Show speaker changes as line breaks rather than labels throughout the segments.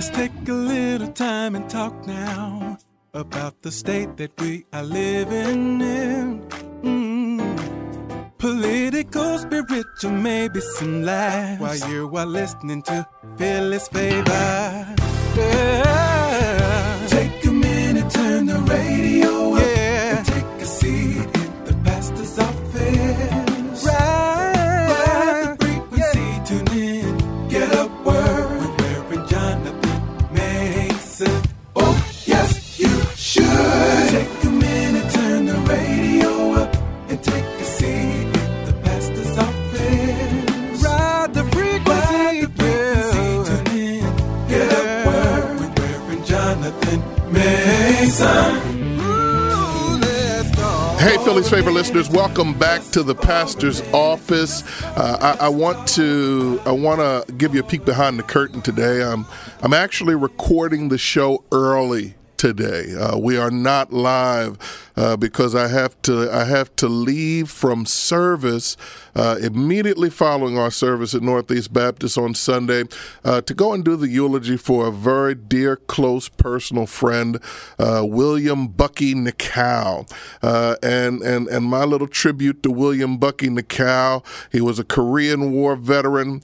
Let's take a little time and talk now about the state that we are living in. Mm. Political, spiritual, maybe some laughs while you are listening to Phyllis Favor. Yeah.
Philly's favorite listeners, welcome back to the pastor's office. Uh, I, I, want to I want to give you a peek behind the curtain today. I'm I'm actually recording the show early today. Uh, we are not live uh, because I have to I have to leave from service uh, immediately following our service at Northeast Baptist on Sunday uh, to go and do the eulogy for a very dear, close, personal friend, uh, William Bucky Nicow. Uh, and and and my little tribute to William Bucky Nicow. He was a Korean War veteran.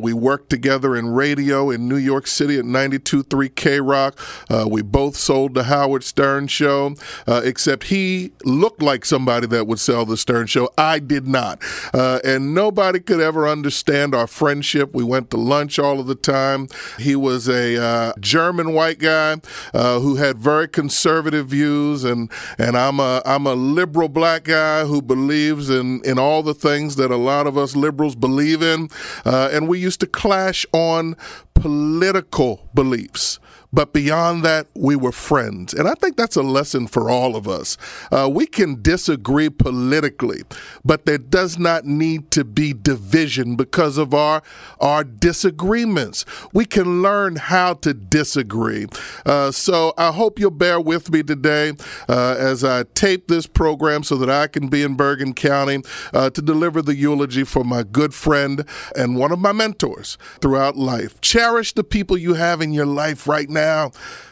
we worked together in radio in New York City at 92.3 K Rock. we both sold the Howard Stern show, except he looked like somebody that would sell the Stern show. I did not. Uh, and nobody could ever understand our friendship. We went to lunch all of the time. He was a uh, German white guy uh, who had very conservative views, and and I'm a I'm a liberal black guy who believes in in all the things that a lot of us liberals believe in. Uh, and we used to clash on political beliefs. But beyond that, we were friends. And I think that's a lesson for all of us. Uh, we can disagree politically, but there does not need to be division because of our, our disagreements. We can learn how to disagree. Uh, so I hope you'll bear with me today uh, as I tape this program so that I can be in Bergen County uh, to deliver the eulogy for my good friend and one of my mentors throughout life. Cherish the people you have in your life right now now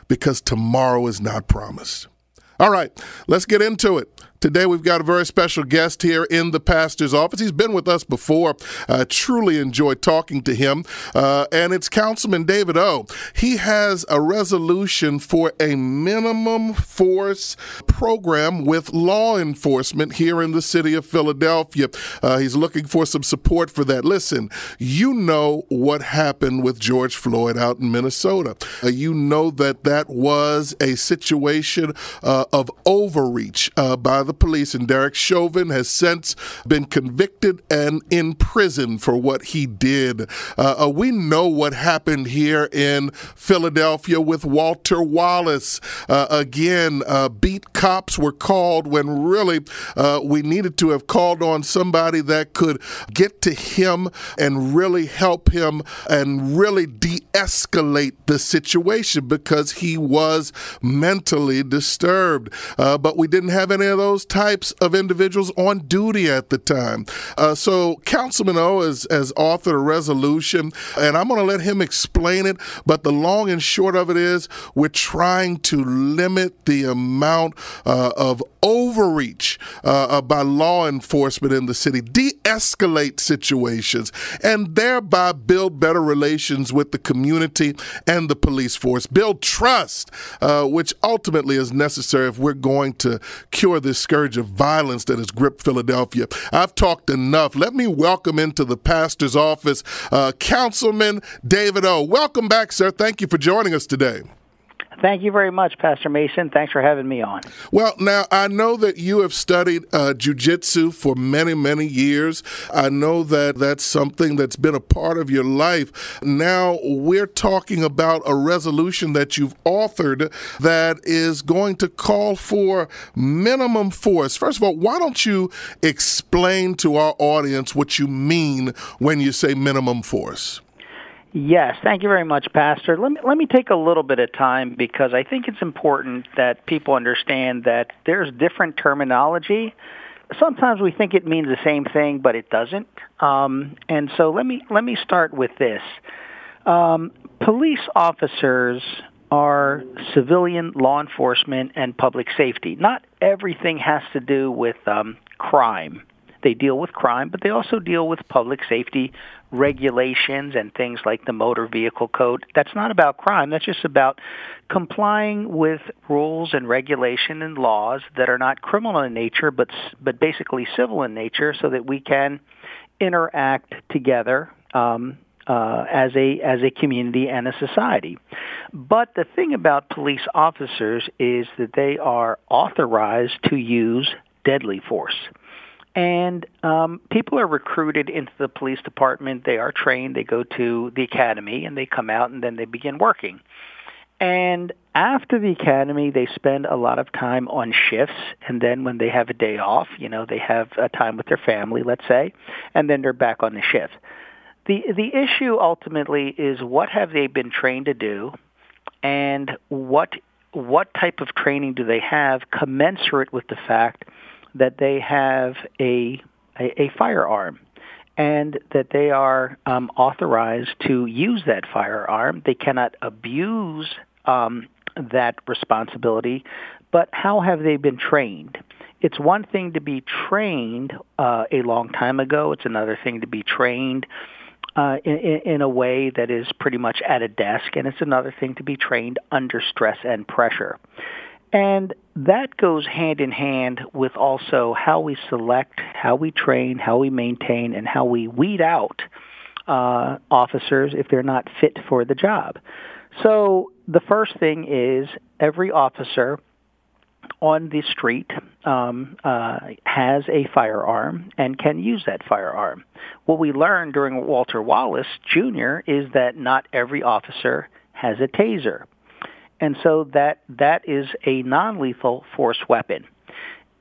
because tomorrow is not promised. All right, let's get into it. Today, we've got a very special guest here in the pastor's office. He's been with us before. Uh, truly enjoyed talking to him. Uh, and it's Councilman David O. He has a resolution for a minimum force program with law enforcement here in the city of Philadelphia. Uh, he's looking for some support for that. Listen, you know what happened with George Floyd out in Minnesota. Uh, you know that that was a situation uh, of overreach uh, by the police, and Derek Chauvin has since been convicted and in prison for what he did. Uh, uh, we know what happened here in Philadelphia with Walter Wallace. Uh, again, uh, beat cops were called when really uh, we needed to have called on somebody that could get to him and really help him and really de escalate the situation because he was mentally disturbed. Uh, but we didn't have any of those types of individuals on duty at the time. Uh, so Councilman O has, has authored a resolution, and I'm going to let him explain it. But the long and short of it is we're trying to limit the amount uh, of overreach uh, uh by law enforcement in the city, de escalate situations, and thereby build better relations with the community and the police force, build trust, uh, which ultimately is necessary if we're going to cure this scourge of violence that has gripped Philadelphia. I've talked enough. Let me welcome into the pastor's office uh, Councilman David O. Welcome back, sir. Thank you for joining us today.
Thank you very much, Pastor Mason. Thanks for having me on.
Well, now I know that you have studied uh, jujitsu for many, many years. I know that that's something that's been a part of your life. Now we're talking about a resolution that you've authored that is going to call for minimum force. First of all, why don't you explain to our audience what you mean when you say minimum force?
Yes, thank you very much, Pastor. Let me let me take a little bit of time because I think it's important that people understand that there's different terminology. Sometimes we think it means the same thing, but it doesn't. Um, and so let me let me start with this. Um, police officers are civilian law enforcement and public safety. Not everything has to do with um, crime. They deal with crime, but they also deal with public safety regulations and things like the motor vehicle code. That's not about crime. That's just about complying with rules and regulation and laws that are not criminal in nature, but but basically civil in nature, so that we can interact together um, uh, as a as a community and a society. But the thing about police officers is that they are authorized to use deadly force. And um, people are recruited into the police department. They are trained. They go to the academy, and they come out, and then they begin working. And after the academy, they spend a lot of time on shifts, and then when they have a day off, you know, they have a time with their family, let's say, and then they're back on the shift. The the issue ultimately is what have they been trained to do, and what what type of training do they have commensurate with the fact that they have a a, a firearm and that they are um, authorized to use that firearm. They cannot abuse um, that responsibility, but how have they been trained? It's one thing to be trained uh, a long time ago. It's another thing to be trained uh, in, in a way that is pretty much at a desk, and it's another thing to be trained under stress and pressure. And that goes hand in hand with also how we select, how we train, how we maintain, and how we weed out uh, officers if they're not fit for the job. So the first thing is every officer on the street um, uh, has a firearm and can use that firearm. What we learned during Walter Wallace Jr. is that not every officer has a taser. And so that that is a non-lethal force weapon.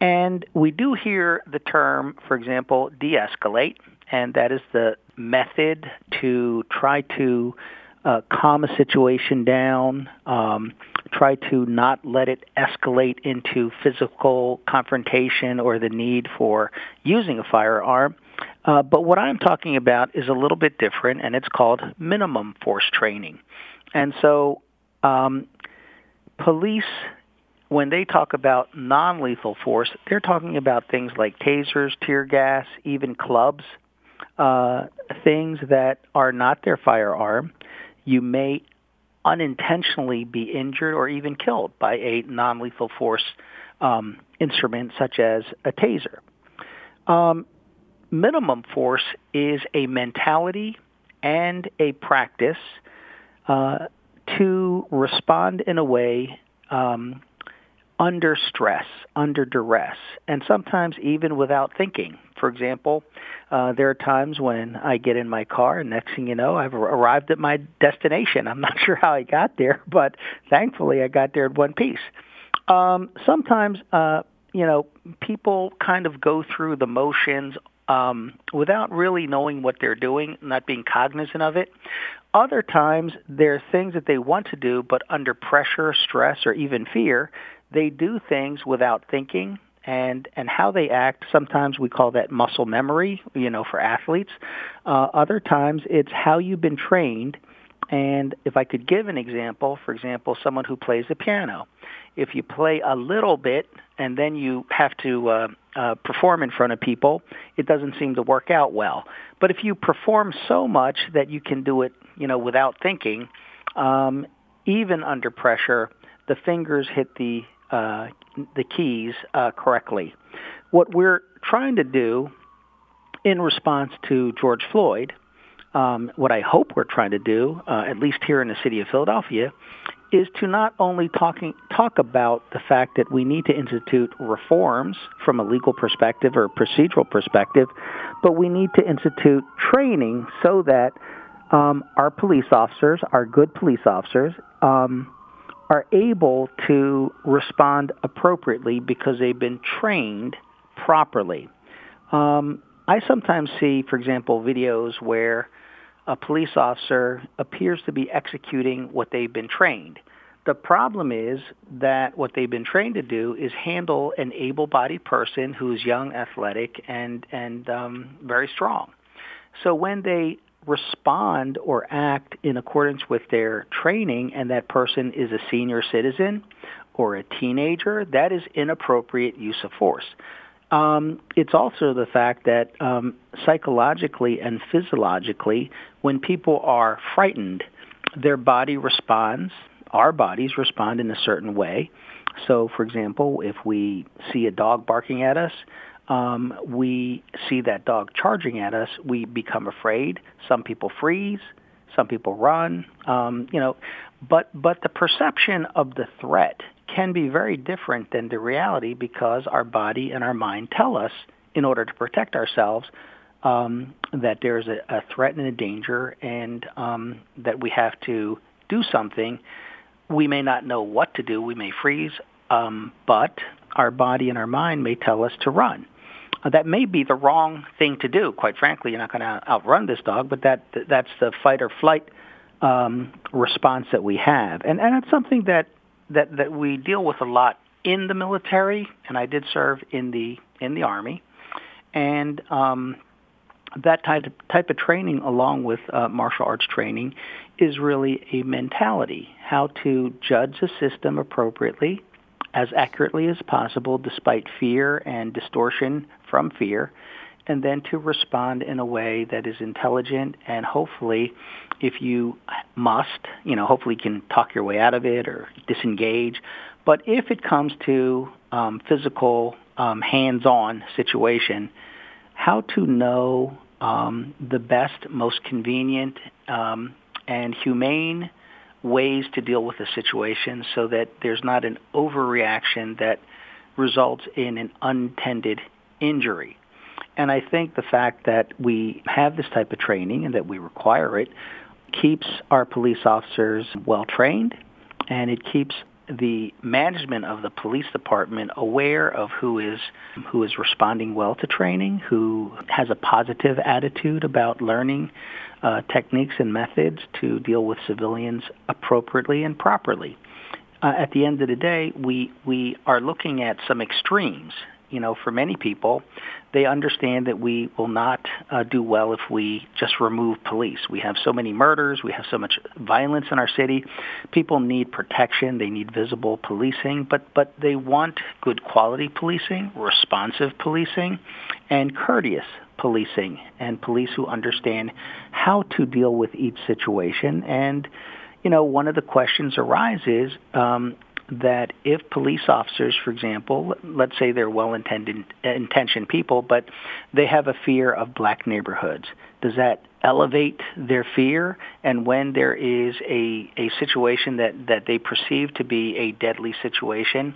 And we do hear the term, for example, de-escalate, and that is the method to try to uh, calm a situation down, um, try to not let it escalate into physical confrontation or the need for using a firearm. Uh, but what I'm talking about is a little bit different, and it's called minimum force training. And so um, police, when they talk about non-lethal force, they're talking about things like tasers, tear gas, even clubs, uh, things that are not their firearm. You may unintentionally be injured or even killed by a non-lethal force um, instrument such as a taser. Um, minimum force is a mentality and a practice uh, to respond in a way um, under stress, under duress, and sometimes even without thinking. For example, uh, there are times when I get in my car, and next thing you know, I've arrived at my destination. I'm not sure how I got there, but thankfully I got there in one piece. Um, sometimes, uh, you know, people kind of go through the motions um, without really knowing what they're doing, not being cognizant of it. Other times, there are things that they want to do, but under pressure, stress, or even fear, they do things without thinking. And and how they act. Sometimes we call that muscle memory, you know, for athletes. Uh, other times, it's how you've been trained. And if I could give an example, for example, someone who plays the piano, if you play a little bit and then you have to uh, uh, perform in front of people, it doesn't seem to work out well. But if you perform so much that you can do it, you know, without thinking, um, even under pressure, the fingers hit the uh, the keys uh, correctly. What we're trying to do in response to George Floyd, um, what I hope we're trying to do, uh, at least here in the city of Philadelphia, is to not only talking, talk about the fact that we need to institute reforms from a legal perspective or procedural perspective, but we need to institute training so that um, our police officers, our good police officers, um, are able to respond appropriately because they've been trained properly. Um, I sometimes see, for example, videos where a police officer appears to be executing what they've been trained. The problem is that what they've been trained to do is handle an able-bodied person who's young, athletic, and and um, very strong. So when they respond or act in accordance with their training and that person is a senior citizen or a teenager, that is inappropriate use of force. Um, it's also the fact that um, psychologically and physiologically, when people are frightened, their body responds, our bodies respond in a certain way. So, for example, if we see a dog barking at us, um, we see that dog charging at us, we become afraid. Some people freeze, some people run. Um, you know, but but the perception of the threat can be very different than the reality because our body and our mind tell us, in order to protect ourselves, um, that there's a, a threat and a danger, and um, that we have to do something. We may not know what to do. We may freeze, um, but our body and our mind may tell us to run. Uh, that may be the wrong thing to do. Quite frankly, you're not going to outrun this dog, but that that's the fight or flight um, response that we have, and and it's something that that that we deal with a lot in the military, and I did serve in the in the army, and um, that type of, type of training, along with uh, martial arts training, is really a mentality: how to judge a system appropriately, as accurately as possible, despite fear and distortion from fear, and then to respond in a way that is intelligent and hopefully if you must, you know, hopefully you can talk your way out of it or disengage. But if it comes to um, physical, um, hands-on situation, how to know um, the best, most convenient, um, and humane ways to deal with the situation so that there's not an overreaction that results in an unintended injury. And I think the fact that we have this type of training and that we require it keeps our police officers well trained and it keeps the management of the police department aware of who is who is responding well to training, who has a positive attitude about learning uh, techniques and methods to deal with civilians appropriately and properly. Uh, at the end of the day, we we are looking at some extremes you know, for many people, they understand that we will not uh, do well if we just remove police. We have so many murders, we have so much violence in our city. People need protection, they need visible policing, but but they want good quality policing, responsive policing, and courteous policing, and police who understand how to deal with each situation and you know, one of the questions arises, um, that if police officers, for example, let's say they're well-intended intentioned people, but they have a fear of black neighborhoods, does that elevate their fear? And when there is a, a situation that, that they perceive to be a deadly situation,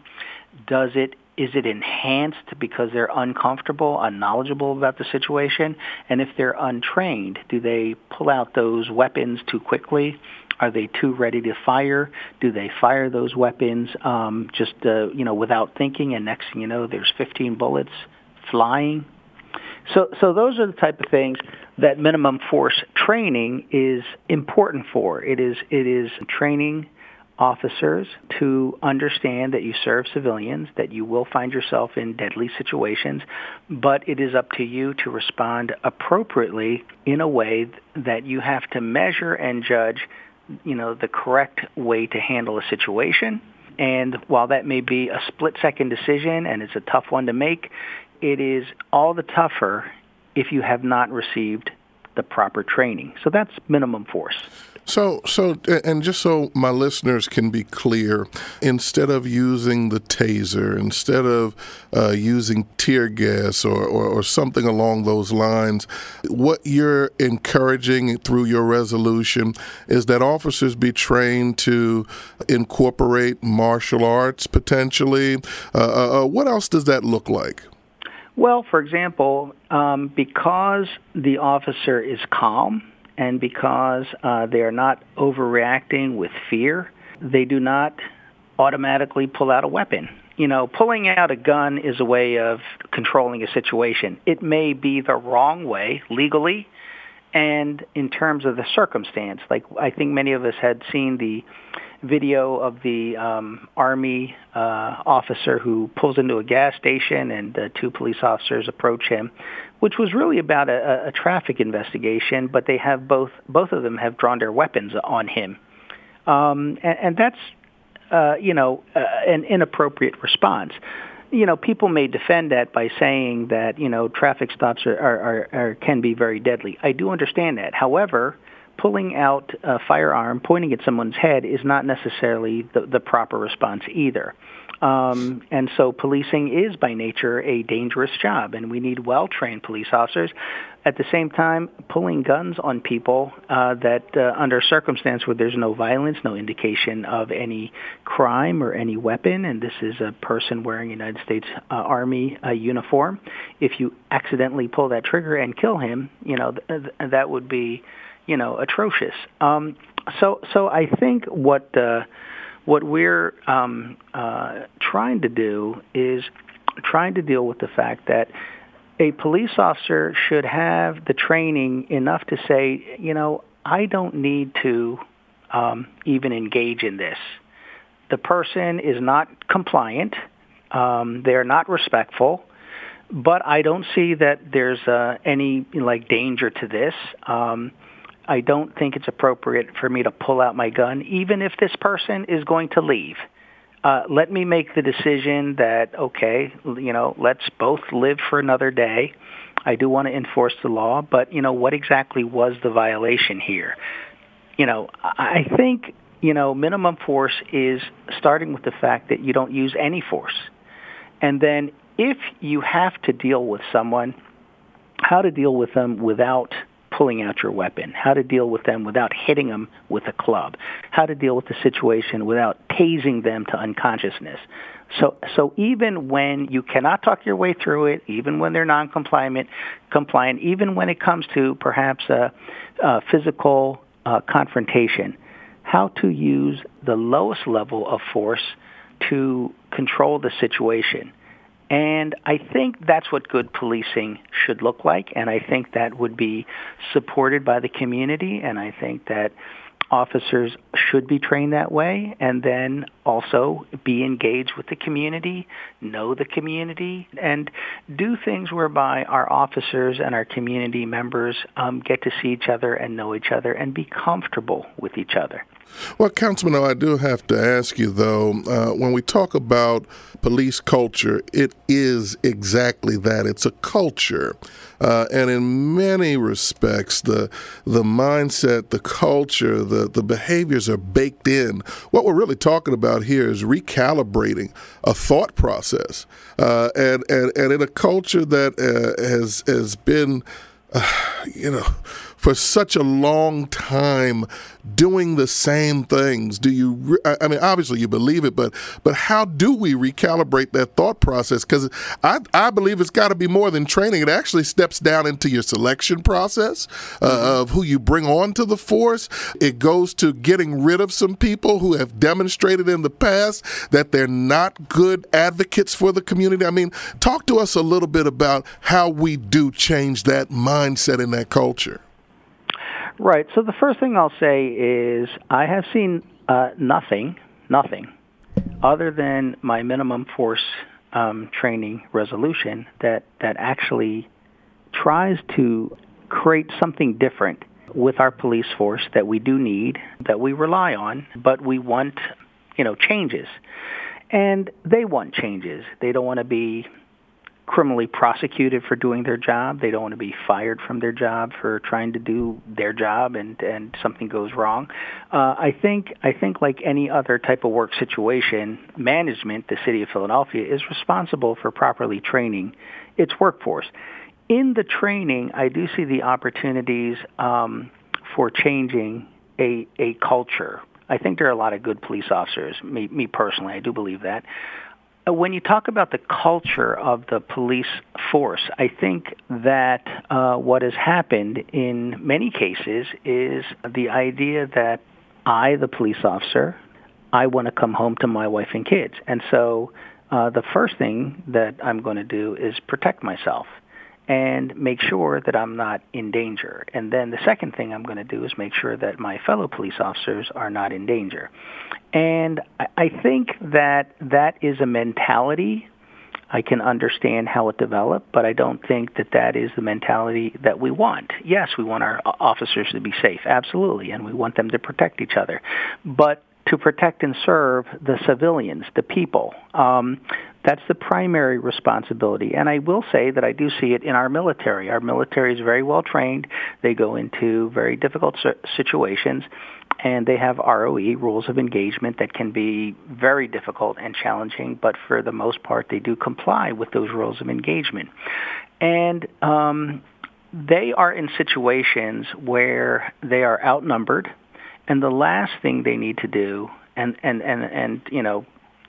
does it is it enhanced because they're uncomfortable, unknowledgeable about the situation? And if they're untrained, do they pull out those weapons too quickly? Are they too ready to fire? Do they fire those weapons um, just uh, you know without thinking, and next thing you know, there's 15 bullets flying? So, so those are the type of things that minimum force training is important for. It is it is training officers to understand that you serve civilians, that you will find yourself in deadly situations, but it is up to you to respond appropriately in a way that you have to measure and judge you know, the correct way to handle a situation. And while that may be a split second decision and it's a tough one to make, it is all the tougher if you have not received the proper training. So that's minimum force.
So, so, and just so my listeners can be clear, instead of using the taser, instead of uh, using tear gas or, or, or, something along those lines, what you're encouraging through your resolution is that officers be trained to incorporate martial arts potentially. Uh, uh, uh what else does that look like?
Well, for example, um, because the officer is calm and because uh, they are not overreacting with fear, they do not automatically pull out a weapon. You know, pulling out a gun is a way of controlling a situation. It may be the wrong way legally and in terms of the circumstance. Like I think many of us had seen the video of the um, Army uh, officer who pulls into a gas station and uh, two police officers approach him, which was really about a, a traffic investigation. But they have both both of them have drawn their weapons on him, um, and, and that's uh, you know uh, an inappropriate response you know, people may defend that by saying that you know traffic stops are, are, are, are can be very deadly. I do understand that. However, pulling out a firearm, pointing at someone's head, is not necessarily the, the proper response either. Um, and so policing is by nature a dangerous job, and we need well-trained police officers. At the same time, pulling guns on people uh, that, uh, under circumstance where there's no violence, no indication of any crime or any weapon, and this is a person wearing a United States uh, Army uh, uniform, if you accidentally pull that trigger and kill him, you know th- th- that would be you know, atrocious. Um, so, so I think what uh, what we're um, uh, trying to do is trying to deal with the fact that a police officer should have the training enough to say, you know, I don't need to um, even engage in this. The person is not compliant. Um, they're not respectful but I don't see that there's uh, any like danger to this. Um, I don't think it's appropriate for me to pull out my gun, even if this person is going to leave. Uh, let me make the decision that, okay, you know, let's both live for another day. I do want to enforce the law, but, you know, what exactly was the violation here? You know, I think, you know, minimum force is starting with the fact that you don't use any force. And then if you have to deal with someone, how to deal with them without pulling out your weapon, how to deal with them without hitting them with a club, how to deal with the situation without tasing them to unconsciousness. So, so even when you cannot talk your way through it, even when they're non-compliant, compliant, even when it comes to perhaps a, a physical uh, confrontation, how to use the lowest level of force to control the situation. And I think that's what good policing should look like, and I think that would be supported by the community, and I think that officers should be trained that way and then also be engaged with the community, know the community, and do things whereby our officers and our community members um, get to see each other and know each other and be comfortable with each other.
Well, Councilman, I do have to ask you, though, uh, when we talk about police culture, it is exactly that. It's a culture. Uh, and in many respects, the the mindset, the culture, the, the behaviors are baked in. What we're really talking about here is recalibrating a thought process. Uh, and, and, and in a culture that uh, has, has been, uh, you know, for such a long time doing the same things? Do you? Re- I mean, obviously you believe it, but but how do we recalibrate that thought process? Because I I believe it's got to be more than training. It actually steps down into your selection process uh, mm-hmm. of who you bring on to the force. It goes to getting rid of some people who have demonstrated in the past that they're not good advocates for the community. I mean, talk to us a little bit about how we do change that mindset in that culture.
Right. So the first thing I'll say is I have seen uh, nothing, nothing, other than my minimum force um, training resolution that that actually tries to create something different with our police force that we do need, that we rely on, but we want, you know, changes. And they want changes. They don't want to be criminally prosecuted for doing their job. They don't want to be fired from their job for trying to do their job and and something goes wrong. Uh, I think I think like any other type of work situation, management, the city of Philadelphia, is responsible for properly training its workforce. In the training, I do see the opportunities um, for changing a a culture. I think there are a lot of good police officers. Me, me personally, I do believe that. Uh, when you talk about the culture of the police force, I think that uh, what has happened in many cases is the idea that I, the police officer, I want to come home to my wife and kids. And so uh, the first thing that I'm going to do is protect myself. And make sure that I'm not in danger. And then the second thing I'm going to do is make sure that my fellow police officers are not in danger. And I think that that is a mentality. I can understand how it developed, but I don't think that that is the mentality that we want. Yes, we want our officers to be safe, absolutely, and we want them to protect each other. But to protect and serve the civilians, the people. Um, that's the primary responsibility. And I will say that I do see it in our military. Our military is very well trained. They go into very difficult situations and they have ROE, rules of engagement, that can be very difficult and challenging, but for the most part, they do comply with those rules of engagement. And um, they are in situations where they are outnumbered, and the last thing they need to do, and and and and you know,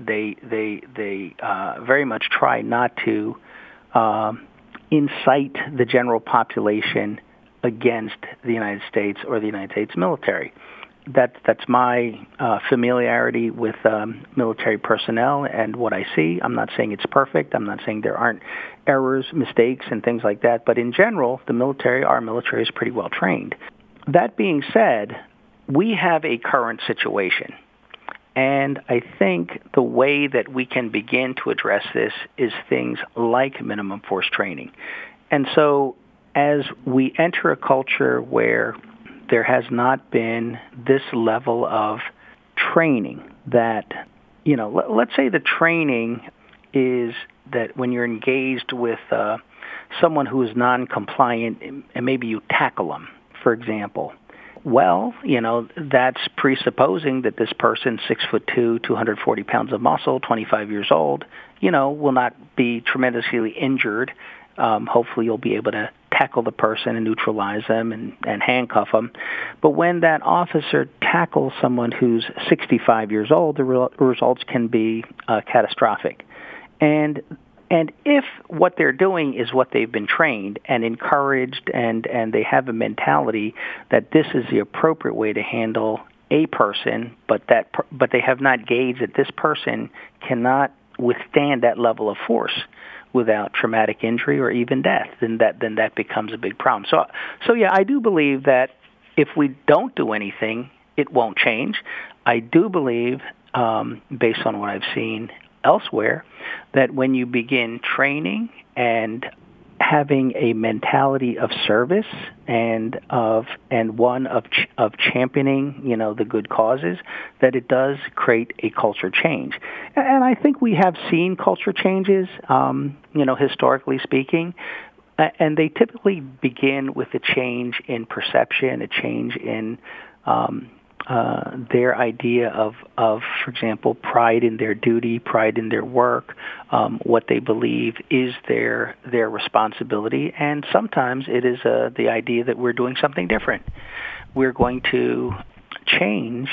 they they they uh, very much try not to uh, incite the general population against the United States or the United States military. That that's my uh, familiarity with um, military personnel and what I see. I'm not saying it's perfect. I'm not saying there aren't errors, mistakes, and things like that. But in general, the military, our military, is pretty well trained. That being said, we have a current situation. And I think the way that we can begin to address this is things like minimum force training. And so as we enter a culture where there has not been this level of training that, you know, let, us say the training is that when you're engaged with uh, someone who is non-compliant and maybe you tackle them, for example, well, you know, that's presupposing that this person, six foot two, 240 pounds of muscle, 25 years old, you know, will not be tremendously injured. Um, hopefully, you'll be able to tackle the person and neutralize them and, and handcuff them. But when that officer tackles someone who's 65 years old, the re- results can be uh, catastrophic. And and if what they're doing is what they've been trained and encouraged and, and they have a mentality that this is the appropriate way to handle a person, but that but they have not gauged that this person cannot withstand that level of force without traumatic injury or even death, then that then that becomes a big problem. So so yeah, I do believe that if we don't do anything, it won't change. I do believe, um, based on what I've seen elsewhere that when you begin training and having a mentality of service and of and one of ch- of championing you know the good causes that it does create a culture change. And I think we have seen culture changes um, you know historically speaking and they typically begin with a change in perception a change in um, uh, their idea of, of, for example, pride in their duty, pride in their work, um, what they believe is their their responsibility, and sometimes it is uh, the idea that we're doing something different. We're going to change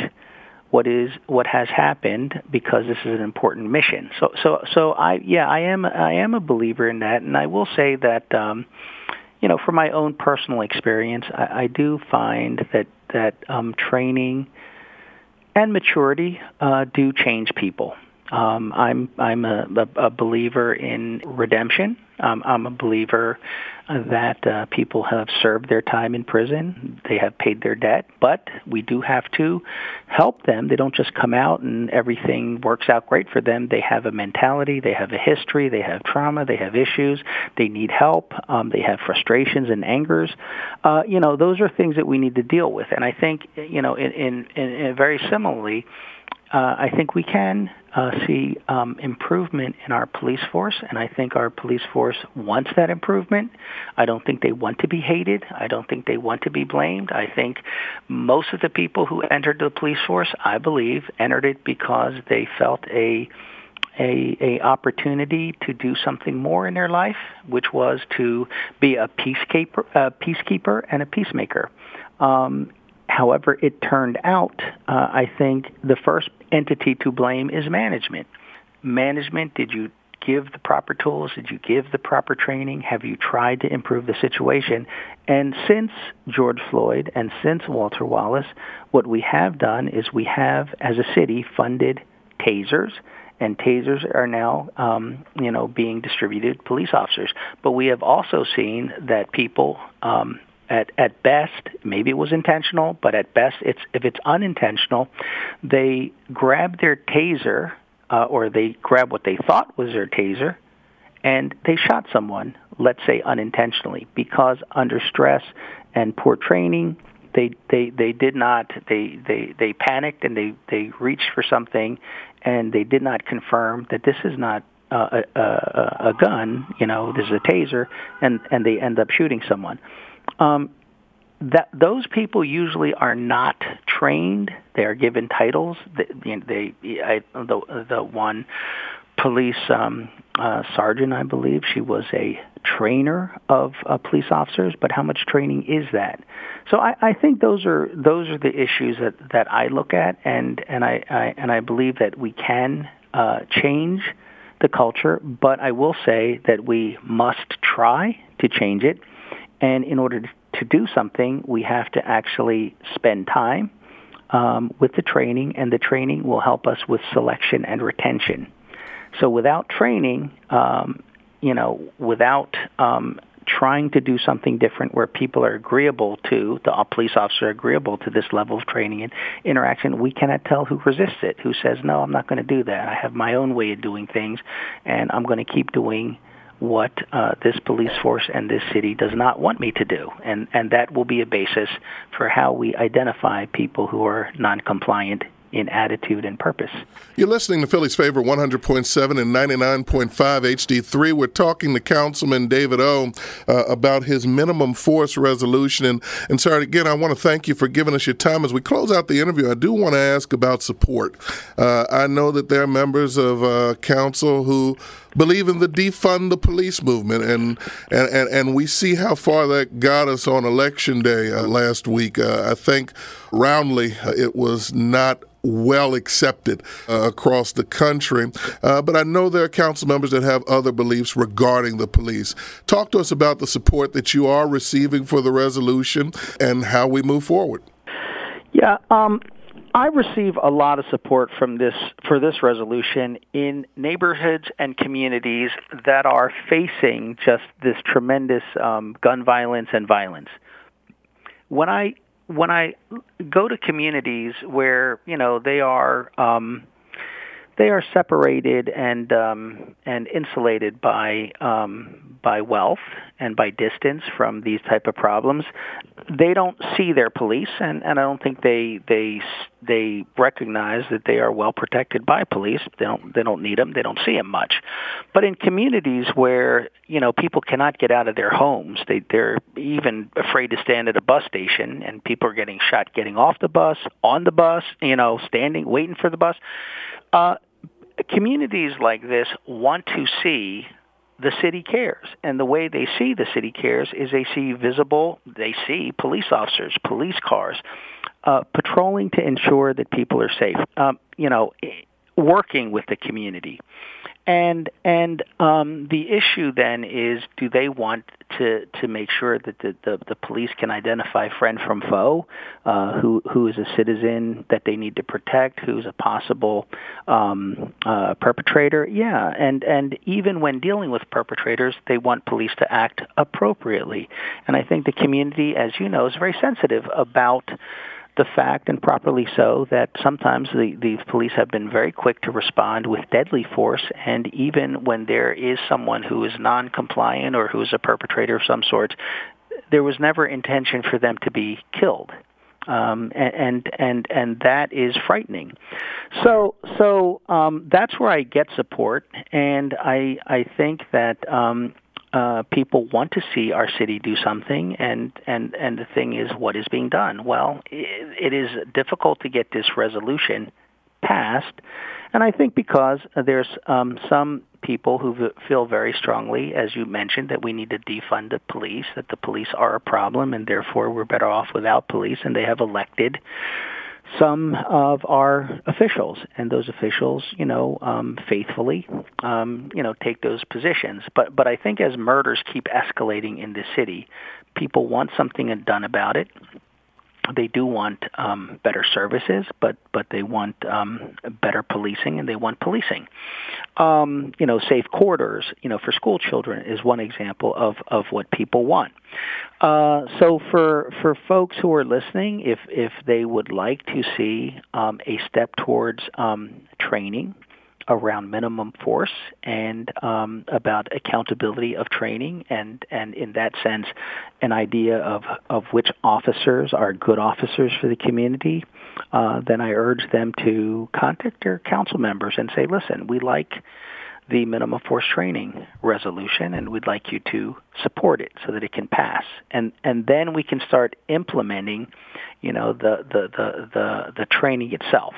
what is what has happened because this is an important mission. So so so I yeah I am I am a believer in that, and I will say that. Um, you know, from my own personal experience, I, I do find that that um, training and maturity uh, do change people. Um, I'm I'm a, a, believer in redemption. Um, I'm a believer that uh, people have served their time in prison. They have paid their debt, but we do have to help them. They don't just come out and everything works out great for them. They have a mentality, they have a history, they have trauma, they have issues, they need help, um, they have frustrations and angers. Uh, you know, those are things that we need to deal with. And I think, you know, in, in, in very similarly, uh, I think we can uh, see um, improvement in our police force, and I think our police force wants that improvement. I don't think they want to be hated. I don't think they want to be blamed. I think most of the people who entered the police force, I believe, entered it because they felt a a, a opportunity to do something more in their life, which was to be a peacekeeper, a peacekeeper and a peacemaker. Um, However, it turned out, uh, I think the first entity to blame is management. Management, did you give the proper tools? Did you give the proper training? Have you tried to improve the situation? And since George Floyd and since Walter Wallace, what we have done is we have, as a city, funded tasers and tasers are now, um, you know, being distributed to police officers. But we have also seen that people, um, at at best, maybe it was intentional, but at best, it's if it's unintentional, they grab their taser uh, or they grab what they thought was their taser, and they shot someone. Let's say unintentionally, because under stress and poor training, they they they did not they they they panicked and they they reached for something and they did not confirm that this is not uh, a, a, a gun you know this is a taser and and they end up shooting someone um that those people usually are not trained they are given titles they, they I, the the one police um, uh, sergeant, I believe. She was a trainer of uh, police officers, but how much training is that? So I, I think those are those are the issues that, that I look at, and and I, I and I believe that we can uh, change the culture, but I will say that we must try to change it, and in order to do something, we have to actually spend time um, with the training, and the training will help us with selection and retention. So without training, um, you know, without um, trying to do something different where people are agreeable to, the police officer agreeable to this level of training and interaction, we cannot tell who resists it, who says, no, I'm not going to do that. I have my own way of doing things, and I'm going to keep doing what uh, this police force and this city does not want me to do. And, and that will be a basis for how we identify people who are non-compliant in attitude and purpose.
You're listening to Philly's favorite 100.7 and 99.5 HD3. We're talking to Councilman David O uh, about his minimum force resolution. And, and sorry, again, I want to thank you for giving us your time. As we close out the interview, I do want to ask about support. Uh, I know that there are members of uh, council who believe in the defund the police movement, and and, and, and we see how far that got us on election day uh, last week. Uh, I think roundly uh, it was not well accepted uh, across the country. Uh, but I know there are council members that have other beliefs regarding the police. Talk to us about the support that you are receiving for the resolution and how we move forward.
Yeah, um, I receive a lot of support from this for this resolution in neighborhoods and communities that are facing just this tremendous um, gun violence and violence. When I when I go to communities where you know they are um, they are separated and um, and insulated by um, by wealth and by distance from these type of problems. They don't see their police, and, and I don't think they they they recognize that they are well protected by police. They don't they don't need them. They don't see them much. But in communities where you know people cannot get out of their homes, they they're even afraid to stand at a bus station, and people are getting shot getting off the bus, on the bus, you know, standing waiting for the bus. Uh, communities like this want to see the city cares. And the way they see the city cares is they see visible, they see police officers, police cars, uh, patrolling to ensure that people are safe. Um, you know, working with the community. And and um, the issue then is, do they want to to make sure that the, the, the police can identify friend from foe, uh, who who is a citizen that they need to protect, who's a possible um, uh, perpetrator? Yeah, and and even when dealing with perpetrators, they want police to act appropriately. And I think the community, as you know, is very sensitive about the fact, and properly so, that sometimes the, the police have been very quick to respond with deadly force, and even when there is someone who is non-compliant or who is a perpetrator of some sort, there was never intention for them to be killed. Um, and and and that is frightening. So so um, that's where I get support, and I I think that um, uh, people want to see our city do something, and and and the thing is, what is being done? Well, it, it is difficult to get this resolution passed, and I think because there's um, some people who feel very strongly, as you mentioned, that we need to defund the police, that the police are a problem, and therefore we're better off without police, and they have elected some of our officials, and those officials, you know, um, faithfully, um, you know, take those positions. But but I think as murders keep escalating in the city, people want something done about it. They do want um, better services, but but they want um, better policing, and they want policing. Um, you know, safe corridors. You know, for school children is one example of of what people want. Uh, so for for folks who are listening, if if they would like to see um, a step towards um, training around minimum force and um, about accountability of training and, and in that sense an idea of, of which officers are good officers for the community, uh, then I urge them to contact their council members and say, listen, we like the minimum force training resolution and we'd like you to support it so that it can pass. And and then we can start implementing you know the the the the, the training itself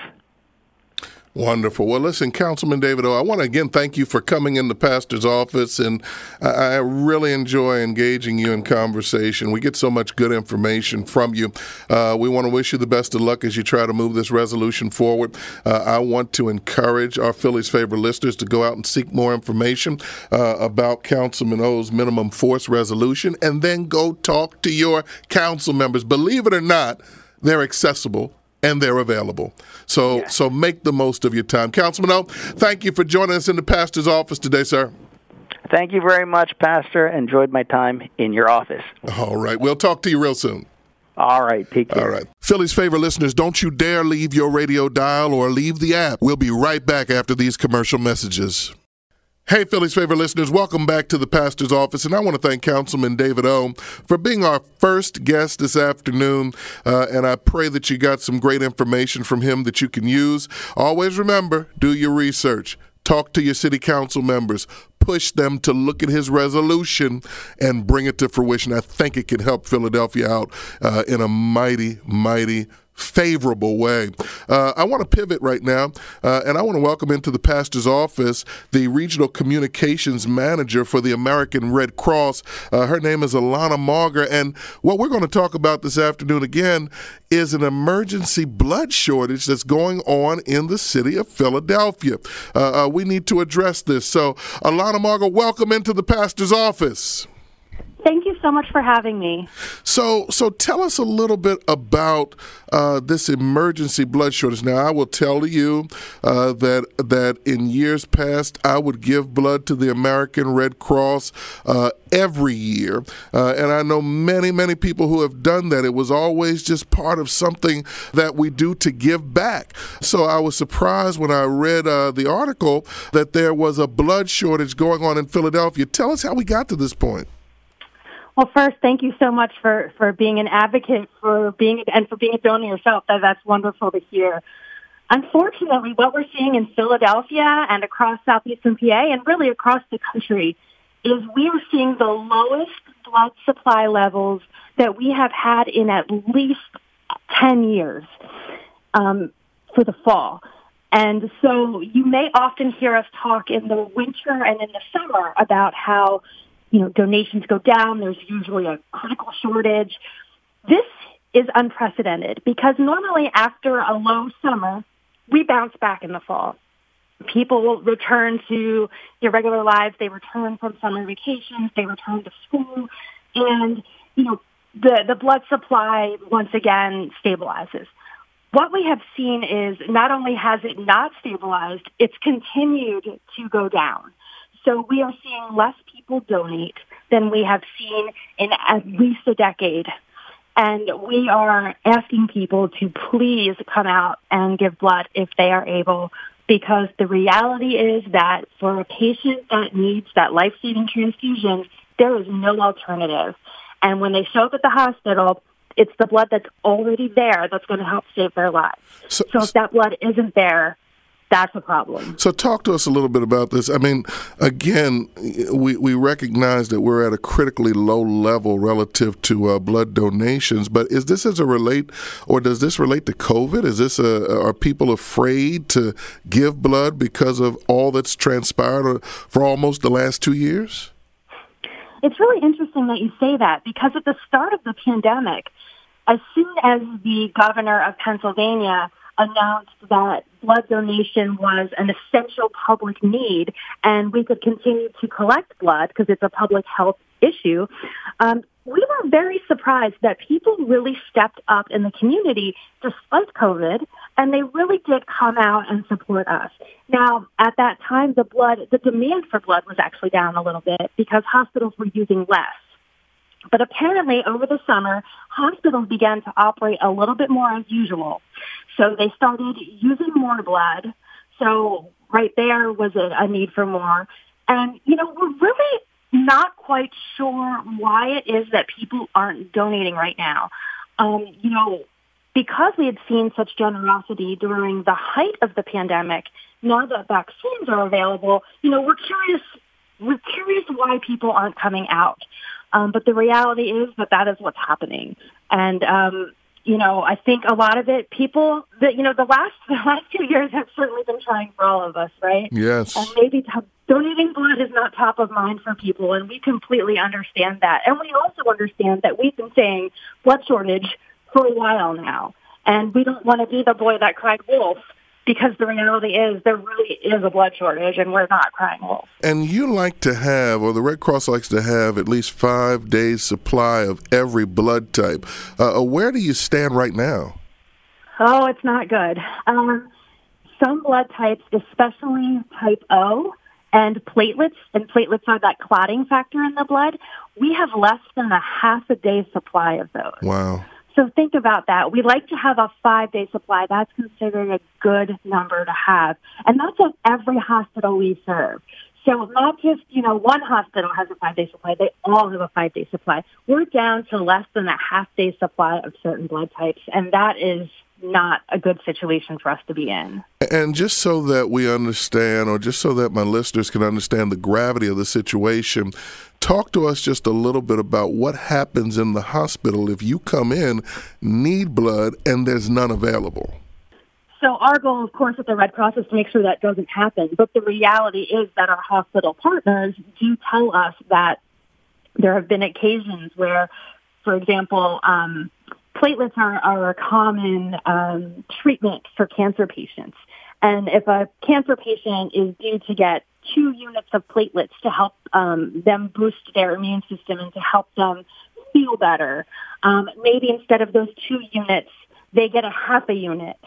Wonderful. Well, listen, Councilman David O, I want to again thank you for coming in the pastor's office, and I, really enjoy engaging you in conversation. We get so much good information from you. Uh, we want to wish you the best of luck as you try to move this resolution forward. Uh, I want to encourage our Philly's favorite listeners to go out and seek more information uh, about Councilman Oh's minimum force resolution, and then go talk to your council members. Believe it or not, they're accessible and they're available. So yeah. so make the most of your time. Councilman O, thank you for joining us in the pastor's office today, sir.
Thank you very much, Pastor. Enjoyed my time in your office.
All right. We'll talk to you real soon.
All right. Take care.
All right. Philly's favorite listeners, don't you dare leave your radio dial or leave the app. We'll be right back after these commercial messages. Hey, Philly's favorite listeners, welcome back to the pastor's office. And I want to thank Councilman David O for being our first guest this afternoon. Uh, and I pray that you got some great information from him that you can use. Always remember do your research, talk to your city council members, push them to look at his resolution and bring it to fruition. I think it can help Philadelphia out uh, in a mighty, mighty favorable way. Uh, I want to pivot right now, uh, and I want to welcome into the pastor's office the regional communications manager for the American Red Cross. Uh, her name is Alana Mauger, and what we're going to talk about this afternoon again is an emergency blood shortage that's going on in the city of Philadelphia. Uh, uh, we need to address this. So, Alana Mauger, welcome into the pastor's office.
Thank you so much for having me.
So, so tell us a little bit about uh, this emergency blood shortage. Now, I will tell you uh, that that in years past, I would give blood to the American Red Cross uh, every year, uh, and I know many, many people who have done that. It was always just part of something that we do to give back. So, I was surprised when I read uh, the article that there was a blood shortage going on in Philadelphia. Tell us how we got to this point.
Well, first, thank you so much for, for being an advocate for being and for being a donor yourself. That that's wonderful to hear. Unfortunately, what we're seeing in Philadelphia and across southeastern PA and really across the country is we are seeing the lowest blood supply levels that we have had in at least 10 years um, for the fall. And so you may often hear us talk in the winter and in the summer about how you know, donations go down. There's usually a critical shortage. This is unprecedented because normally after a low summer, we bounce back in the fall. People will return to their regular lives. They return from summer vacations. They return to school. And, you know, the, the blood supply once again stabilizes. What we have seen is not only has it not stabilized, it's continued to go down. So we are seeing less people donate than we have seen in at least a decade. And we are asking people to please come out and give blood if they are able because the reality is that for a patient that needs that life-saving transfusion, there is no alternative. And when they show up at the hospital, it's the blood that's already there that's going to help save their lives. So, so if that blood isn't there, that's a problem.
So, talk to us a little bit about this. I mean, again, we, we recognize that we're at a critically low level relative to uh, blood donations, but is this as a relate, or does this relate to COVID? Is this a, are people afraid to give blood because of all that's transpired uh, for almost the last two years?
It's really interesting that you say that because at the start of the pandemic, as soon as the governor of Pennsylvania announced that blood donation was an essential public need and we could continue to collect blood because it's a public health issue, um, we were very surprised that people really stepped up in the community despite COVID, and they really did come out and support us. Now, at that time, the blood, the demand for blood was actually down a little bit because hospitals were using less. But apparently over the summer, hospitals began to operate a little bit more as usual. So they started using more blood. So right there was a, a need for more. And, you know, we're really not quite sure why it is that people aren't donating right now. Um, you know, because we had seen such generosity during the height of the pandemic, now that vaccines are available, you know, we're curious, we're curious why people aren't coming out. Um, but the reality is that that is what's happening. And, um, you know, I think a lot of it, people that, you know, the last, the last two years have certainly been trying for all of us, right?
Yes.
And maybe t- donating blood is not top of mind for people, and we completely understand that. And we also understand that we've been saying blood shortage for a while now, and we don't want to be the boy that cried wolf because the reality is there really is a blood shortage and we're not crying wolf.
And you like to have, or the Red Cross likes to have, at least five days supply of every blood type. Uh, uh, where do you stand right now?
Oh, it's not good. Um, some blood types, especially type O and platelets, and platelets are that clotting factor in the blood, we have less than a half a day supply of those.
Wow.
So think about that. We like to have a five day supply. That's considered a good number to have. And that's at every hospital we serve. So not just, you know, one hospital has a five day supply. They all have a five day supply. We're down to less than a half day supply of certain blood types. And that is not a good situation for us to be in.
And just so that we understand, or just so that my listeners can understand the gravity of the situation, talk to us just a little bit about what happens in the hospital if you come in, need blood, and there's none available.
So our goal, of course, at the Red Cross is to make sure that doesn't happen. But the reality is that our hospital partners do tell us that there have been occasions where, for example, um, platelets are, are a common um, treatment for cancer patients. And if a cancer patient is due to get two units of platelets to help um, them boost their immune system and to help them feel better, um, maybe instead of those two units, they get a half a unit.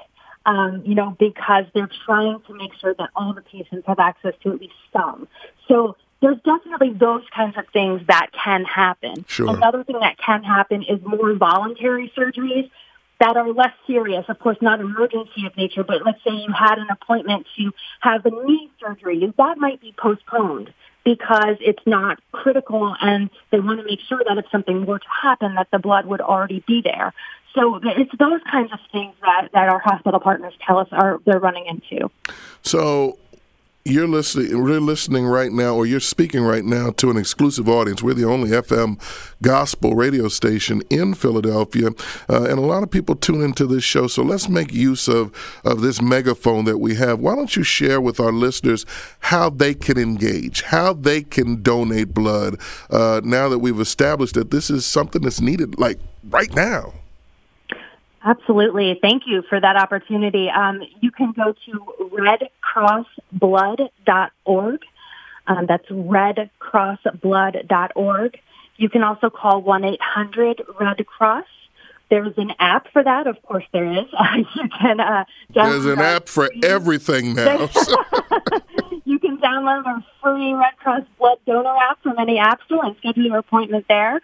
Um, you know, because they're trying to make sure that all the patients have access to at least some. So there's definitely those kinds of things that can happen.
Sure.
Another thing that can happen is more voluntary surgeries that are less serious, of course, not emergency of nature, but let's say you had an appointment to have a knee surgery, that might be postponed because it's not critical and they want to make sure that if something were to happen that the blood would already be there. So it's those kinds of things that, that our hospital partners tell us are they're running into.
So you're listening we're listening right now or you're speaking right now to an exclusive audience. We're the only fm gospel radio station in philadelphia uh, and a lot of people tune into this show. So let's make use of of this megaphone that we have. Why don't you share with our listeners how they can engage how they can donate blood uh, now that we've established that this is something that's needed like right now
Absolutely. Thank you for that opportunity. Um, you can go to redcrossblood.org. Um, that's redcrossblood.org. You can also call 1-800-RED Cross. There's an app for that. Of course there is. You can uh,
There's an app for everything now.
you can download our free Red Cross blood donor app from any app store and schedule your appointment there.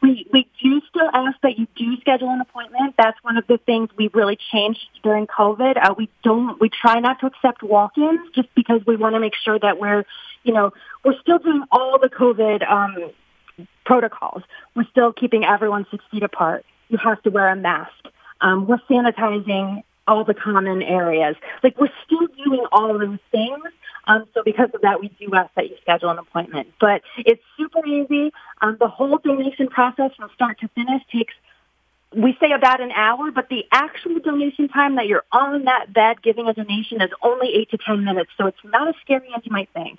We we do still ask that you do schedule an appointment. That's one of the things we really changed during COVID. Uh, we don't we try not to accept walk-ins just because we want to make sure that we're you know we're still doing all the COVID um, protocols. We're still keeping everyone six feet apart. You have to wear a mask. Um, we're sanitizing all the common areas. Like we're still doing all those things um, so because of that, we do ask that you schedule an appointment. But it's super easy. Um, the whole donation process from start to finish takes, we say about an hour, but the actual donation time that you're on that bed giving a donation is only eight to 10 minutes. So it's not as scary as you might think.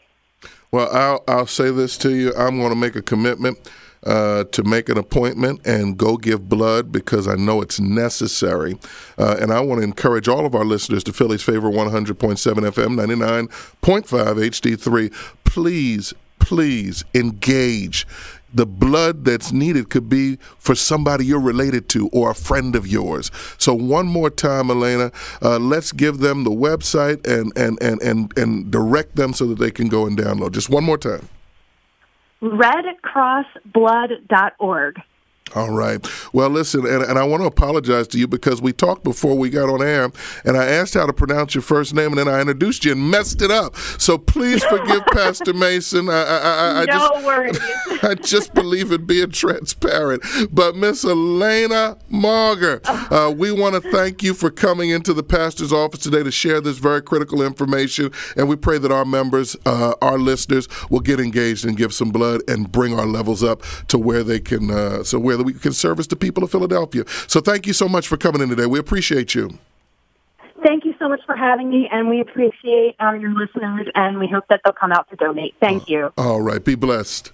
Well, I'll, I'll say this to you. I'm going to make a commitment uh, to make an appointment and go give blood because I know it's necessary. Uh, and I want to encourage all of our listeners to Philly's Favor 100.7 FM, 99.5 HD3. Please, please engage the blood that's needed could be for somebody you're related to or a friend of yours. So one more time, Elena, uh, let's give them the website and, and, and, and, and direct them so that they can go and download. Just one more time.
RedCrossBlood.org.
All right. Well, listen, and, and I want to apologize to you because we talked before we got on air, and I asked how to pronounce your first name, and then I introduced you and messed it up. So please forgive Pastor Mason. I, I,
I, I no just, worries.
I just believe in being transparent. But Miss Elena Mauger, uh, we want to thank you for coming into the pastor's office today to share this very critical information, and we pray that our members, uh, our listeners, will get engaged and give some blood and bring our levels up to where they can, uh, so where that we can service the people of Philadelphia. So thank you so much for coming in today. We appreciate you.
Thank you so much for having me, and we appreciate uh, your listeners, and we hope that they'll come out to donate. Thank you.
All right. Be blessed.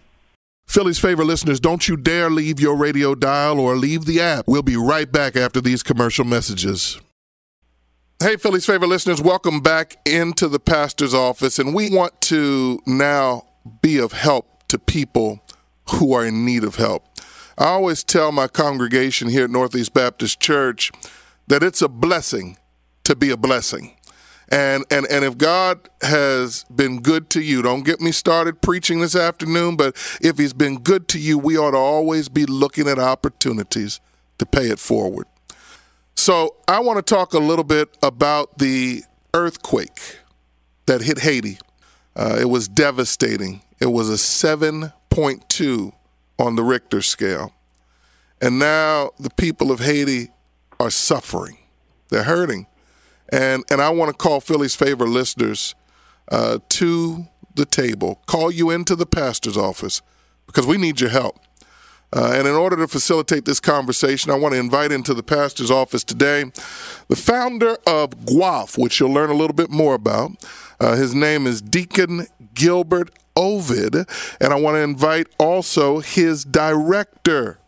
Philly's favorite listeners, don't you dare leave your radio dial or leave the app. We'll be right back after these commercial messages. Hey, Philly's favorite listeners, welcome back into the pastor's office, and we want to now be of help to people who are in need of help. I always tell my congregation here at Northeast Baptist Church that it's a blessing to be a blessing. And, and and if God has been good to you, don't get me started preaching this afternoon, but if he's been good to you, we ought to always be looking at opportunities to pay it forward. So I want to talk a little bit about the earthquake that hit Haiti. Uh, it was devastating. It was a 7.2 on the Richter scale. And now the people of Haiti are suffering. They're hurting. And, and I want to call Philly's favorite listeners uh, to the table, call you into the pastor's office because we need your help. Uh, and in order to facilitate this conversation, I want to invite into the pastor's office today the founder of GWAF, which you'll learn a little bit more about. Uh, his name is Deacon Gilbert Ovide. And I want to invite also his director,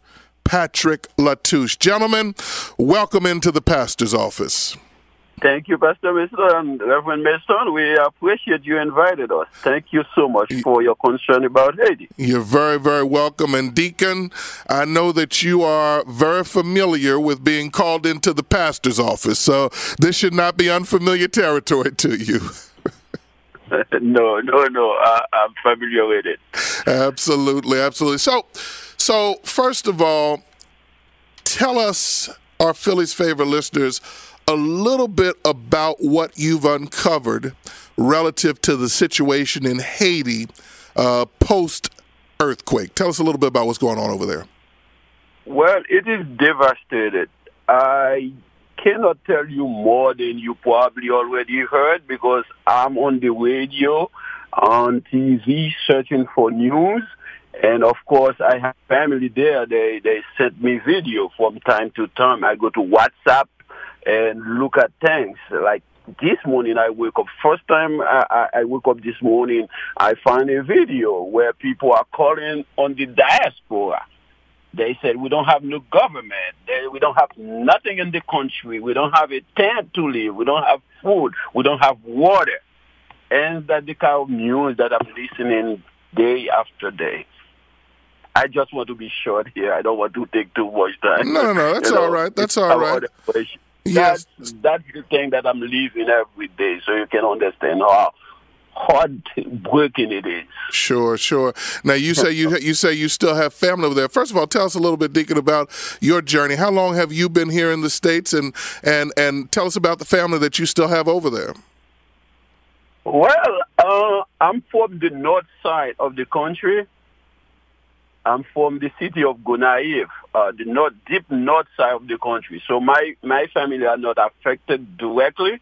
Patrick Latouche. Gentlemen, welcome into the pastor's office.
Thank you, Pastor Mason and Reverend Mason. We appreciate you invited us. Thank you so much for your concern about Haiti.
You're very, very welcome. And Deacon, I know that you are very familiar with being called into the pastor's office, so this should not be unfamiliar territory to you.
no, no, no. I, I'm familiar with it.
Absolutely, absolutely. So, so first of all, tell us, our Philly's favorite listeners, a little bit about what you've uncovered relative to the situation in Haiti uh, post earthquake. Tell us a little bit about what's going on over there.
Well, it is devastated. I cannot tell you more than you probably already heard because I'm on the radio, on TV, searching for news. And of course, I have family there. They they send me video from time to time. I go to WhatsApp and look at things like this morning I wake up. First time I, I, I wake up this morning, I found a video where people are calling on the diaspora they said we don't have no government. They, we don't have nothing in the country. We don't have a tent to live. We don't have food. We don't have water. And that the kind of news that I'm listening day after day. I just want to be short here. I don't want to take too much time.
No, no, no. That's you know, right. That's all right.
Yes. That's, that's the thing that I'm living every day, so you can understand how hard working it is.
Sure, sure. Now you say you you say you still have family over there. First of all, tell us a little bit, Deacon, about your journey. How long have you been here in the states, and and and tell us about the family that you still have over there.
Well, uh, I'm from the north side of the country. I'm from the city of Gonaïves, uh, the north, deep north side of the country. So my, my family are not affected directly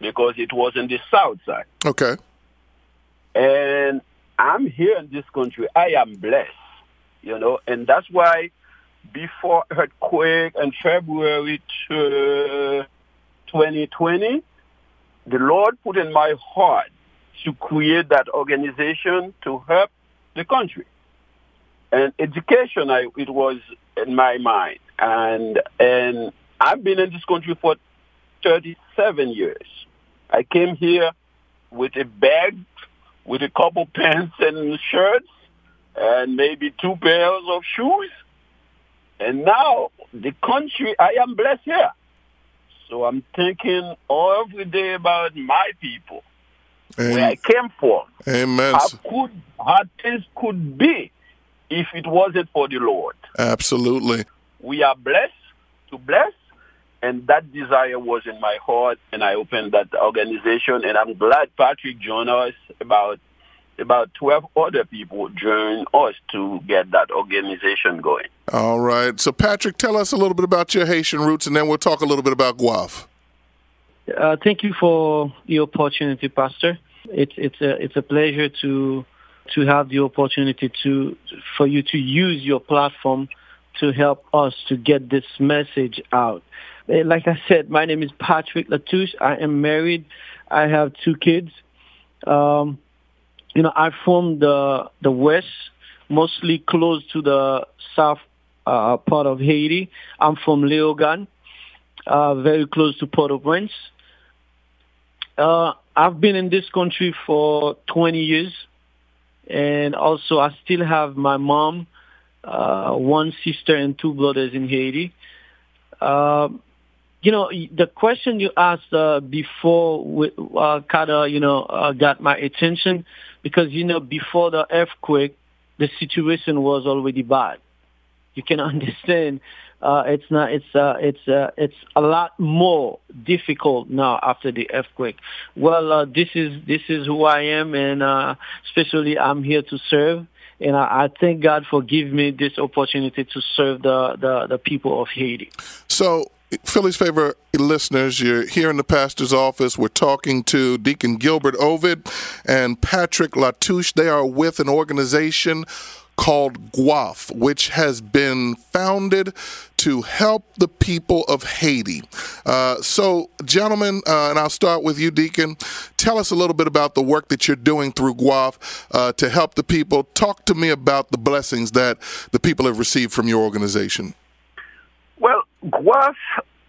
because it was in the south side.
Okay.
And I'm here in this country. I am blessed, you know, and that's why before earthquake in February 2020, the Lord put in my heart to create that organization to help the country. And education, I, it was in my mind. And, and I've been in this country for 37 years. I came here with a bag with a couple pants and shirts, and maybe two pairs of shoes. And now the country, I am blessed here. So I'm thinking every day about my people,
Amen.
where I came from.
Amen.
How could how things could be if it wasn't for the Lord?
Absolutely.
We are blessed to bless, and that desire was in my heart, and I opened that organization, and I'm glad Patrick joined us about about 12 other people joined us to get that organization going.
All right. So, Patrick, tell us a little bit about your Haitian roots, and then we'll talk a little bit about Guaf.
Uh, thank you for the opportunity, Pastor. It's it's a it's a pleasure to to have the opportunity to for you to use your platform to help us to get this message out. Eh, Like I said, my name is Patrick Latouche. I am married. I have two kids. Um, you know, I'm from the the west, mostly close to the south uh, part of Haiti. I'm from Léogâne, uh, very close to Port-au-Prince. Uh, I've been in this country for 20 years, and also I still have my mom, uh, one sister, and two brothers in Haiti. Um, you know, the question you asked uh, before we- uh, kind of, you know, uh, got my attention because, you know, before the earthquake, the situation was already bad. You can understand uh, it's not, it's, uh, it's, uh, it's a lot more difficult now after the earthquake. Well, uh, this is, this is who I am and, uh, especially I'm here to serve. And I, I thank God for giving me this opportunity to serve the, the, the people of Haiti.
So, Philly's favorite listeners, you're here in the pastor's office. We're talking to Deacon Gilbert Ovide and Patrick Latouche. They are with an organization called GUAF, which has been founded to help the people of Haiti. Uh, so, gentlemen, uh, and I'll start with you, Deacon. Tell us a little bit about the work that you're doing through GUAF uh, to help the people. Talk to me about the blessings that the people have received from your organization.
Well, GUAF,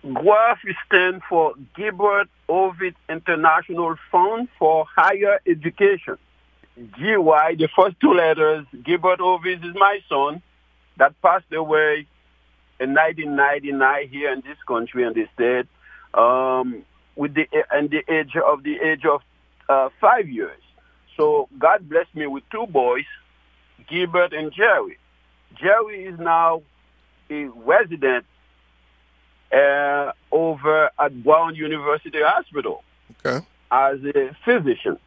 GUAF stands for Gilbert Ovide International Fund for Higher Education. GY, the first two letters, Gilbert Ovide is my son that passed away in 1999 here in this country and this state um, with the and the age of the age of uh, five years. So God blessed me with two boys, Gilbert and Jerry. Jerry is now a resident uh, over at Brown University Hospital
Okay.
as a physician.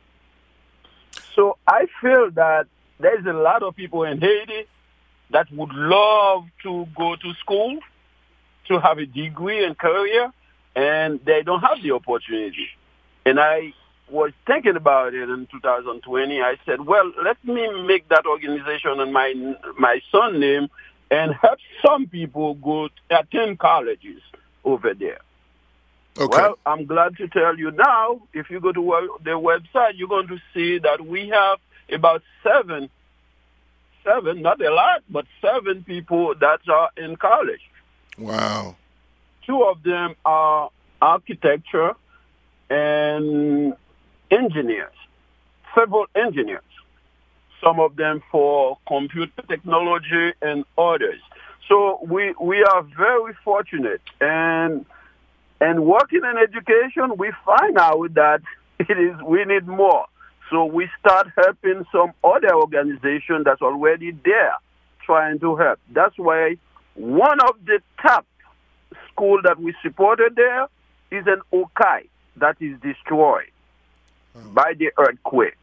So I feel that there's a lot of people in Haiti that would love to go to school, to have a degree and career, and they don't have the opportunity. And I was thinking about it in 2020. I said, well, let me make that organization in my my son's name and help some people go attend colleges over there.
Okay.
Well, I'm glad to tell you now, if you go to the website, you're going to see that we have about seven, seven, not a lot, but seven people that are in college.
wow.
Two of them are architecture and engineers, several engineers. Some of them for computer technology and others. So we, we are very fortunate and and working in education, we find out that it is we need more. So we start helping some other organization that's already there, trying to help. That's why one of the top school that we supported there is an Okai that is destroyed by the earthquake.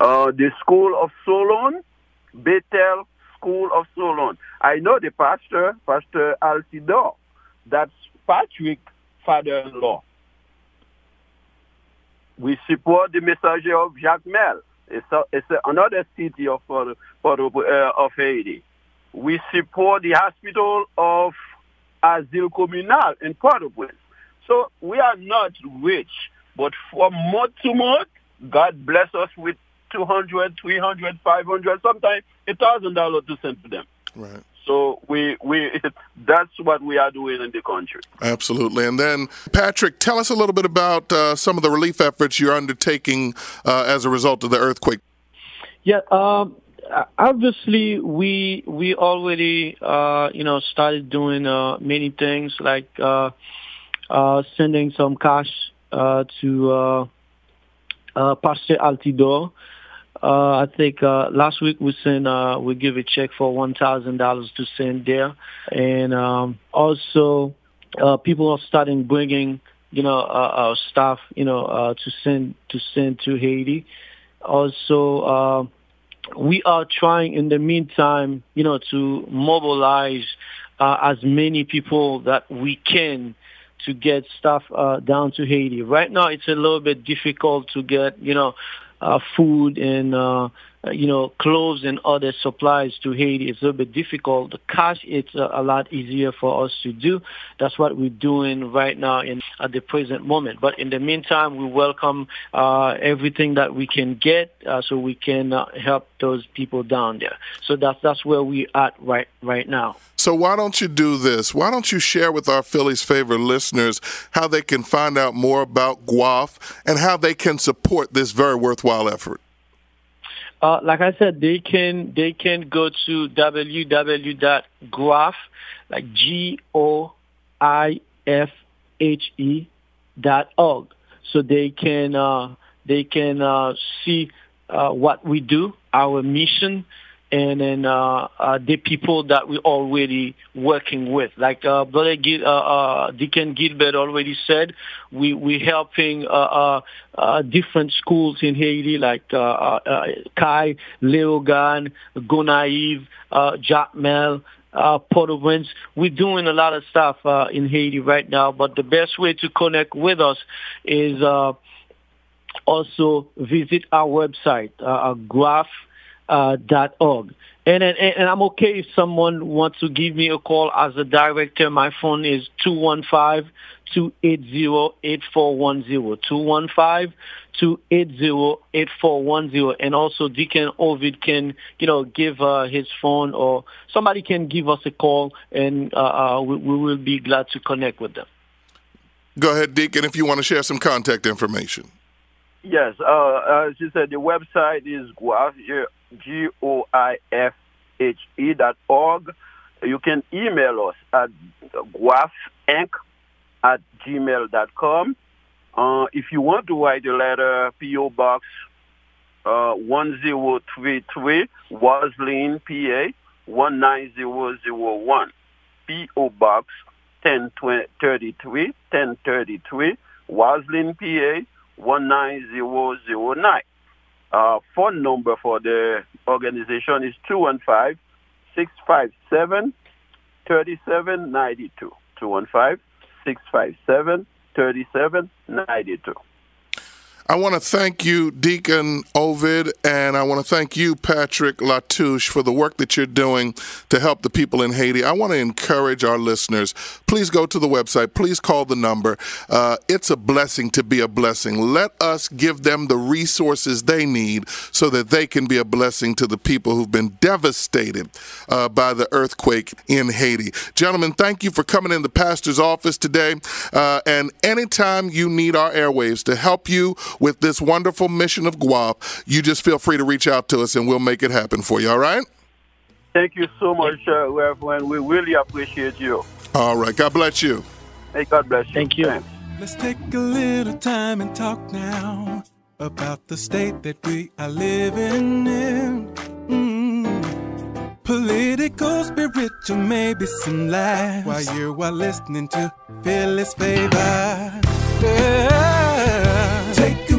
Uh, the school of Solon, Bethel School of Solon. I know the pastor, Pastor Altidor. That's Patrick father-in-law. We support the Messager of Jacmel. It's, a, it's a, another city of, Port- Port- uh, of Haiti. We support the hospital of Asile Communal in Port-au-Prince. So we are not rich, but from month to month, God bless us with 200, 300, 500, sometimes $1,000 to send to them.
Right.
So we, we, that's what we are doing in the country.
Absolutely. And then, Patrick, tell us a little bit about uh, some of the relief efforts you're undertaking uh, as a result of the earthquake.
Yeah, um, uh, obviously we we already uh, you know started doing uh, many things like uh, uh, sending some cash uh, to uh, uh, Pastor Altidore. Uh, I think uh, last week we sent uh, we give a check for one thousand dollars to send there, and um, also uh, people are starting bringing you know uh, uh, stuff you know uh, to send to send to Haiti. Also, uh, we are trying in the meantime you know to mobilize uh, as many people that we can to get stuff uh, down to Haiti. Right now, it's a little bit difficult to get, you know, uh, food and uh, you know clothes and other supplies to Haiti. is a little bit difficult. The cash it's a, a lot easier for us to do. That's what we're doing right now in at the present moment. But in the meantime, we welcome uh, everything that we can get uh, so we can uh, help those people down there. So that's that's where we at right right now.
So why don't you do this? Why don't you share with our Philly's favorite listeners how they can find out more about GWAF and how they can support this very worthwhile effort?
Uh, like I said, they can they can go to www.goife, like G O I F H E dot org. So they can uh, they can uh, see uh, what we do, our mission, and then uh, uh, the people that we're already working with. Like uh, Brother Gil, uh, uh, Deacon Gilbert already said, we we helping uh, uh, uh, different schools in Haiti, like uh, uh, uh Kai, Léogâne, Gonaïve, uh, Jacmel, uh, Port-au-Prince. We're doing a lot of stuff uh, in Haiti right now, but the best way to connect with us is uh, also visit our website, uh, Graph uh, dot org. And, and and I'm okay if someone wants to give me a call as a director. My phone is two one five two eight zero eight four one zero two one five two eight zero eight four one zero. And also Deacon Ovide can you know give uh, his phone or somebody can give us a call, and uh, uh, we, we will be glad to connect with them.
Go ahead, Deacon, if you want to share some contact information.
Yes, uh, as you said, the website is Goife, G-O-I-F-H-E dot org. You can email us at goifeinc at gmail dot com. Uh, if you want to write a letter, P.O. Box uh, 1033, Roslyn, PA 19001. P.O. Box 1033, 1033, Roslyn, PA 19009. Uh, phone number for the organization is 215 657 3792. 215 657 3792.
I want to thank you, Deacon Ovide, and I want to thank you, Patrick Latouche, for the work that you're doing to help the people in Haiti. I want to encourage our listeners. Please go to the website. Please call the number. Uh, it's a blessing to be a blessing. Let us give them the resources they need so that they can be a blessing to the people who've been devastated uh, by the earthquake in Haiti. Gentlemen, thank you for coming in the pastor's office today. Uh, and anytime you need our airwaves to help you, with this wonderful mission of Guap, you just feel free to reach out to us and we'll make it happen for you, all right?
Thank you so much, uh, Reverend. We really appreciate you.
All right. God bless you.
Hey, God bless you.
Thank you. Thanks.
Let's take a little time and talk now about the state that we are living in. Mm. Political, spiritual, maybe some laughs while you are listening to Philly's Favor. Yeah. Take